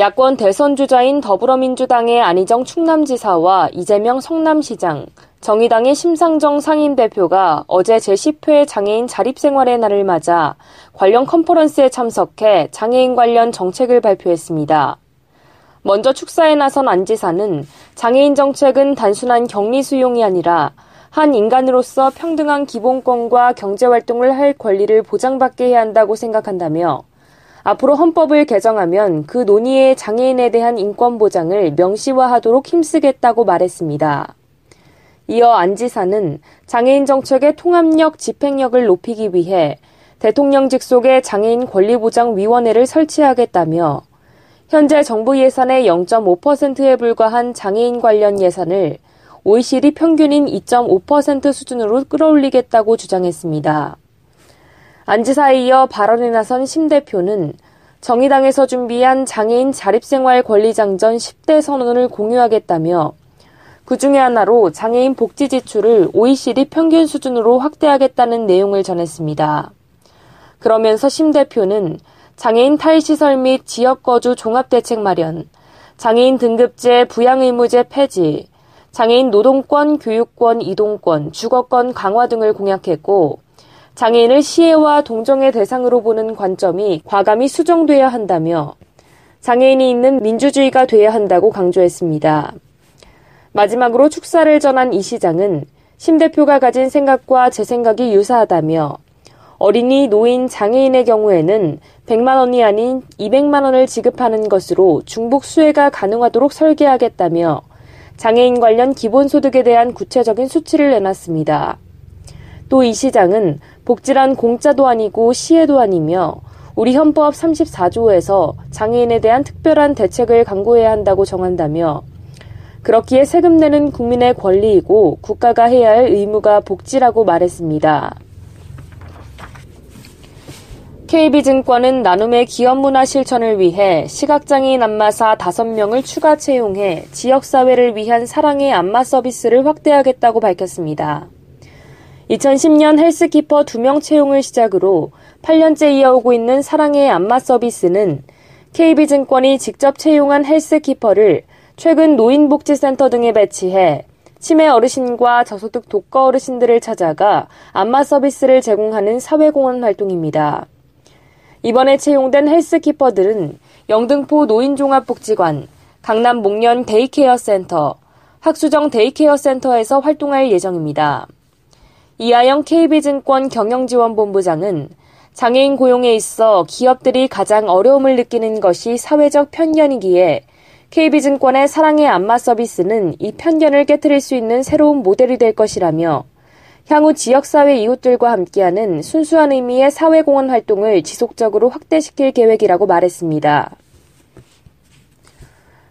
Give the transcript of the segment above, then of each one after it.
야권 대선 주자인 더불어민주당의 안희정 충남지사와 이재명 성남시장, 정의당의 심상정 상임대표가 어제 제10회 장애인 자립생활의 날을 맞아 관련 컨퍼런스에 참석해 장애인 관련 정책을 발표했습니다. 먼저 축사에 나선 안 지사는 장애인 정책은 단순한 격리 수용이 아니라 한 인간으로서 평등한 기본권과 경제활동을 할 권리를 보장받게 해야 한다고 생각한다며 앞으로 헌법을 개정하면 그 논의의 장애인에 대한 인권 보장을 명시화하도록 힘쓰겠다고 말했습니다. 이어 안 지사는 장애인 정책의 통합력, 집행력을 높이기 위해 대통령 직속의 장애인 권리보장위원회를 설치하겠다며 현재 정부 예산의 0.5%에 불과한 장애인 관련 예산을 OECD 평균인 2.5% 수준으로 끌어올리겠다고 주장했습니다. 안 지사에 이어 발언에 나선 심 대표는 정의당에서 준비한 장애인 자립생활 권리장전 10대 선언을 공유하겠다며 그 중에 하나로 장애인 복지 지출을 OECD 평균 수준으로 확대하겠다는 내용을 전했습니다. 그러면서 심 대표는 장애인 탈시설 및 지역거주 종합대책 마련, 장애인 등급제 부양의무제 폐지, 장애인 노동권, 교육권, 이동권, 주거권 강화 등을 공약했고, 장애인을 시혜와 동정의 대상으로 보는 관점이 과감히 수정돼야 한다며 장애인이 있는 민주주의가 돼야 한다고 강조했습니다. 마지막으로 축사를 전한 이 시장은 심 대표가 가진 생각과 제 생각이 유사하다며 어린이, 노인, 장애인의 경우에는 100만 원이 아닌 200만 원을 지급하는 것으로 중복 수혜가 가능하도록 설계하겠다며 장애인 관련 기본소득에 대한 구체적인 수치를 내놨습니다. 또 이 시장은 복지란 공짜도 아니고 시혜도 아니며 우리 헌법 34조에서 장애인에 대한 특별한 대책을 강구해야 한다고 정한다며 그렇기에 세금 내는 국민의 권리이고 국가가 해야 할 의무가 복지라고 말했습니다. KB증권은 나눔의 기업 문화 실천을 위해 시각장애인 안마사 5명을 추가 채용해 지역사회를 위한 사랑의 안마 서비스를 확대하겠다고 밝혔습니다. 2010년 헬스키퍼 2명 채용을 시작으로 8년째 이어오고 있는 사랑의 안마 서비스는 KB증권이 직접 채용한 헬스키퍼를 최근 노인복지센터 등에 배치해 치매 어르신과 저소득 독거 어르신들을 찾아가 안마 서비스를 제공하는 사회공헌 활동입니다. 이번에 채용된 헬스키퍼들은 영등포 노인종합복지관, 강남 목련 데이케어 센터, 학수정 데이케어 센터에서 활동할 예정입니다. 이하영 KB증권 경영지원본부장은 장애인 고용에 있어 기업들이 가장 어려움을 느끼는 것이 사회적 편견이기에 KB증권의 사랑의 안마 서비스는 이 편견을 깨뜨릴 수 있는 새로운 모델이 될 것이라며 향후 지역사회 이웃들과 함께하는 순수한 의미의 사회공헌 활동을 지속적으로 확대시킬 계획이라고 말했습니다.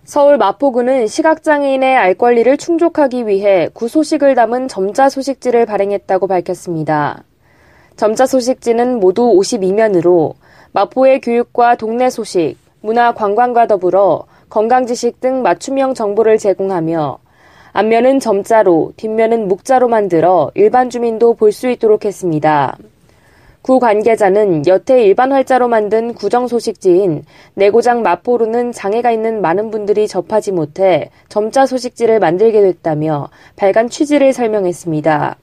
서울 마포구는 시각장애인의 알 권리를 충족하기 위해 구소식을 담은 점자 소식지를 발행했다고 밝혔습니다. 점자 소식지는 모두 52면으로 마포의 교육과 동네 소식, 문화 관광과 더불어 건강 지식 등 맞춤형 정보를 제공하며 앞면은 점자로, 뒷면은 묵자로 만들어 일반 주민도 볼 수 있도록 했습니다. 구 관계자는 여태 일반 활자로 만든 구정 소식지인 내고장 마포로는 장애가 있는 많은 분들이 접하지 못해 점자 소식지를 만들게 됐다며 발간 취지를 설명했습니다.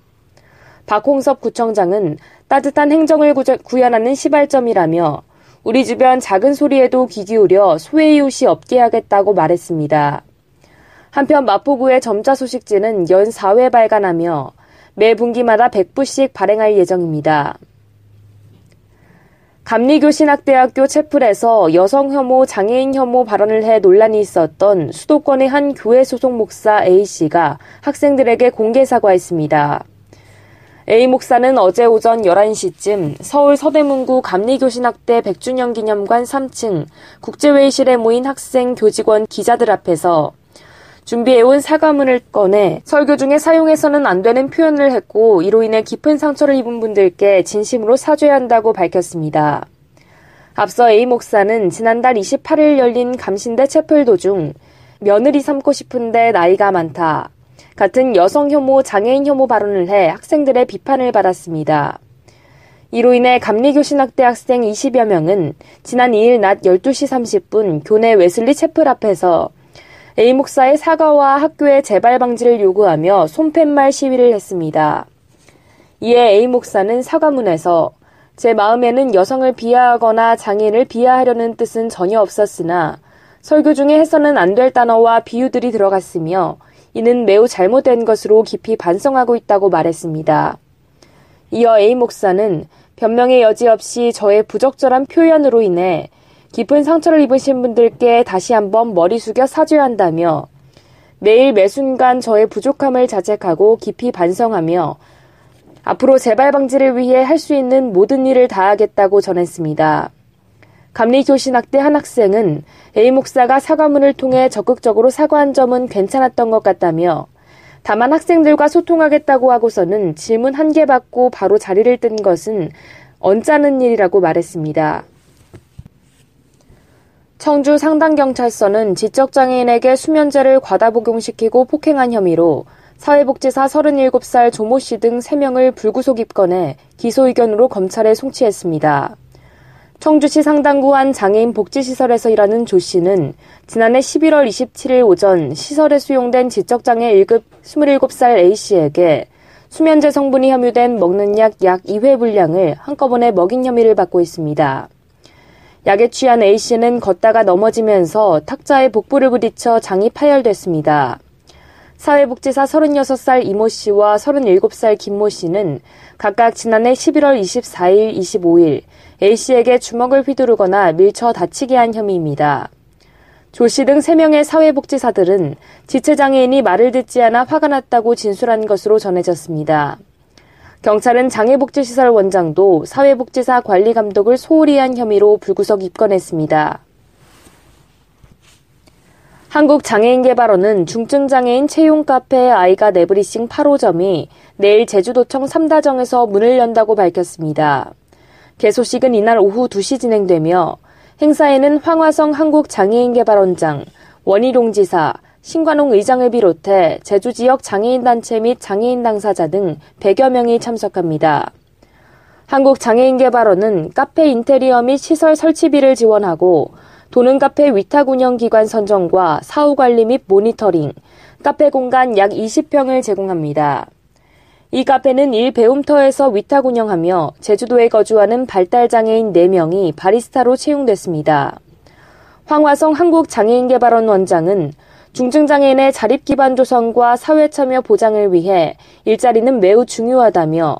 박홍섭 구청장은 따뜻한 행정을 구현하는 시발점이라며 우리 주변 작은 소리에도 귀 기울여 소외이웃이 없게 하겠다고 말했습니다. 한편 마포구의 점자 소식지는 연 4회 발간하며 매 분기마다 100부씩 발행할 예정입니다. 감리교신학대학교 채플에서 여성 혐오, 장애인 혐오 발언을 해 논란이 있었던 수도권의 한 교회 소속 목사 A씨가 학생들에게 공개 사과했습니다. A 목사는 어제 오전 11시쯤 서울 서대문구 감리교신학대 100주년 기념관 3층 국제회의실에 모인 학생, 교직원, 기자들 앞에서 준비해온 사과문을 꺼내 설교 중에 사용해서는 안 되는 표현을 했고 이로 인해 깊은 상처를 입은 분들께 진심으로 사죄해야 한다고 밝혔습니다. 앞서 A 목사는 지난달 28일 열린 감신대 채플 도중 며느리 삼고 싶은데 나이가 많다. 같은 여성 혐오, 장애인 혐오 발언을 해 학생들의 비판을 받았습니다. 이로 인해 감리교신학대 학생 20여 명은 지난 2일 낮 12시 30분 교내 웨슬리 채플 앞에서 A 목사의 사과와 학교의 재발 방지를 요구하며 손팻말 시위를 했습니다. 이에 A 목사는 사과문에서 제 마음에는 여성을 비하하거나 장애인을 비하하려는 뜻은 전혀 없었으나 설교 중에 해서는 안 될 단어와 비유들이 들어갔으며 이는 매우 잘못된 것으로 깊이 반성하고 있다고 말했습니다. 이어 A 목사는 변명의 여지 없이 저의 부적절한 표현으로 인해 깊은 상처를 입으신 분들께 다시 한번 머리 숙여 사죄한다며 매일 매순간 저의 부족함을 자책하고 깊이 반성하며 앞으로 재발 방지를 위해 할 수 있는 모든 일을 다하겠다고 전했습니다. 감리교신학대 한 학생은 A 목사가 사과문을 통해 적극적으로 사과한 점은 괜찮았던 것 같다며 다만 학생들과 소통하겠다고 하고서는 질문 한 개 받고 바로 자리를 뜬 것은 언짢은 일이라고 말했습니다. 청주 상당경찰서는 지적장애인에게 수면제를 과다 복용시키고 폭행한 혐의로 사회복지사 37살 조모 씨 등 3명을 불구속 입건해 기소 의견으로 검찰에 송치했습니다. 청주시 상당구 한 장애인 복지시설에서 일하는 조 씨는 지난해 11월 27일 오전 시설에 수용된 지적장애 1급 27살 A씨에게 수면제 성분이 함유된 먹는 약 약 2회 분량을 한꺼번에 먹인 혐의를 받고 있습니다. 약에 취한 A씨는 걷다가 넘어지면서 탁자에 복부를 부딪혀 장이 파열됐습니다. 사회복지사 36살 이모 씨와 37살 김모 씨는 각각 지난해 11월 24일, 25일 A씨에게 주먹을 휘두르거나 밀쳐 다치게 한 혐의입니다. 조 씨 등 3명의 사회복지사들은 지체장애인이 말을 듣지 않아 화가 났다고 진술한 것으로 전해졌습니다. 경찰은 장애복지시설 원장도 사회복지사 관리 감독을 소홀히 한 혐의로 불구속 입건했습니다. 한국장애인개발원은 중증장애인 채용 카페 아이가 네브리싱 8호점이 내일 제주도청 3다정에서 문을 연다고 밝혔습니다. 개소식은 이날 오후 2시 진행되며 행사에는 황화성 한국장애인개발원장, 원희룡 지사, 신관홍 의장을 비롯해 제주 지역 장애인단체 및 장애인 당사자 등 100여 명이 참석합니다. 한국장애인개발원은 카페 인테리어 및 시설 설치비를 지원하고 도는 카페 위탁 운영 기관 선정과 사후 관리 및 모니터링, 카페 공간 약 20평을 제공합니다. 이 카페는 일 배움터에서 위탁 운영하며 제주도에 거주하는 발달장애인 4명이 바리스타로 채용됐습니다. 황화성 한국장애인개발원 원장은 중증장애인의 자립 기반 조성과 사회 참여 보장을 위해 일자리는 매우 중요하다며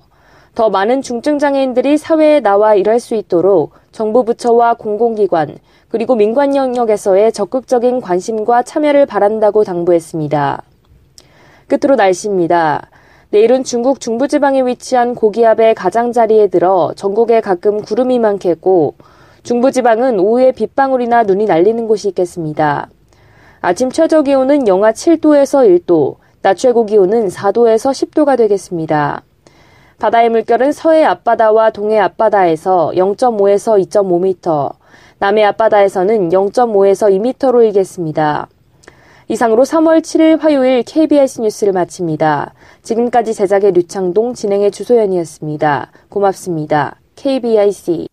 더 많은 중증장애인들이 사회에 나와 일할 수 있도록 정부 부처와 공공기관 그리고 민관 영역에서의 적극적인 관심과 참여를 바란다고 당부했습니다. 끝으로 날씨입니다. 내일은 중국 중부지방에 위치한 고기압의 가장자리에 들어 전국에 가끔 구름이 많겠고 중부지방은 오후에 빗방울이나 눈이 날리는 곳이 있겠습니다. 아침 최저 기온은 영하 7도에서 1도, 낮 최고 기온은 4도에서 10도가 되겠습니다. 바다의 물결은 서해 앞바다와 동해 앞바다에서 0.5에서 2.5m, 남해 앞바다에서는 0.5에서 2m로 일겠습니다. 이상으로 3월 7일 화요일 KBS 뉴스를 마칩니다. 지금까지 제작의 류창동, 진행의 주소연이었습니다. 고맙습니다. KBIC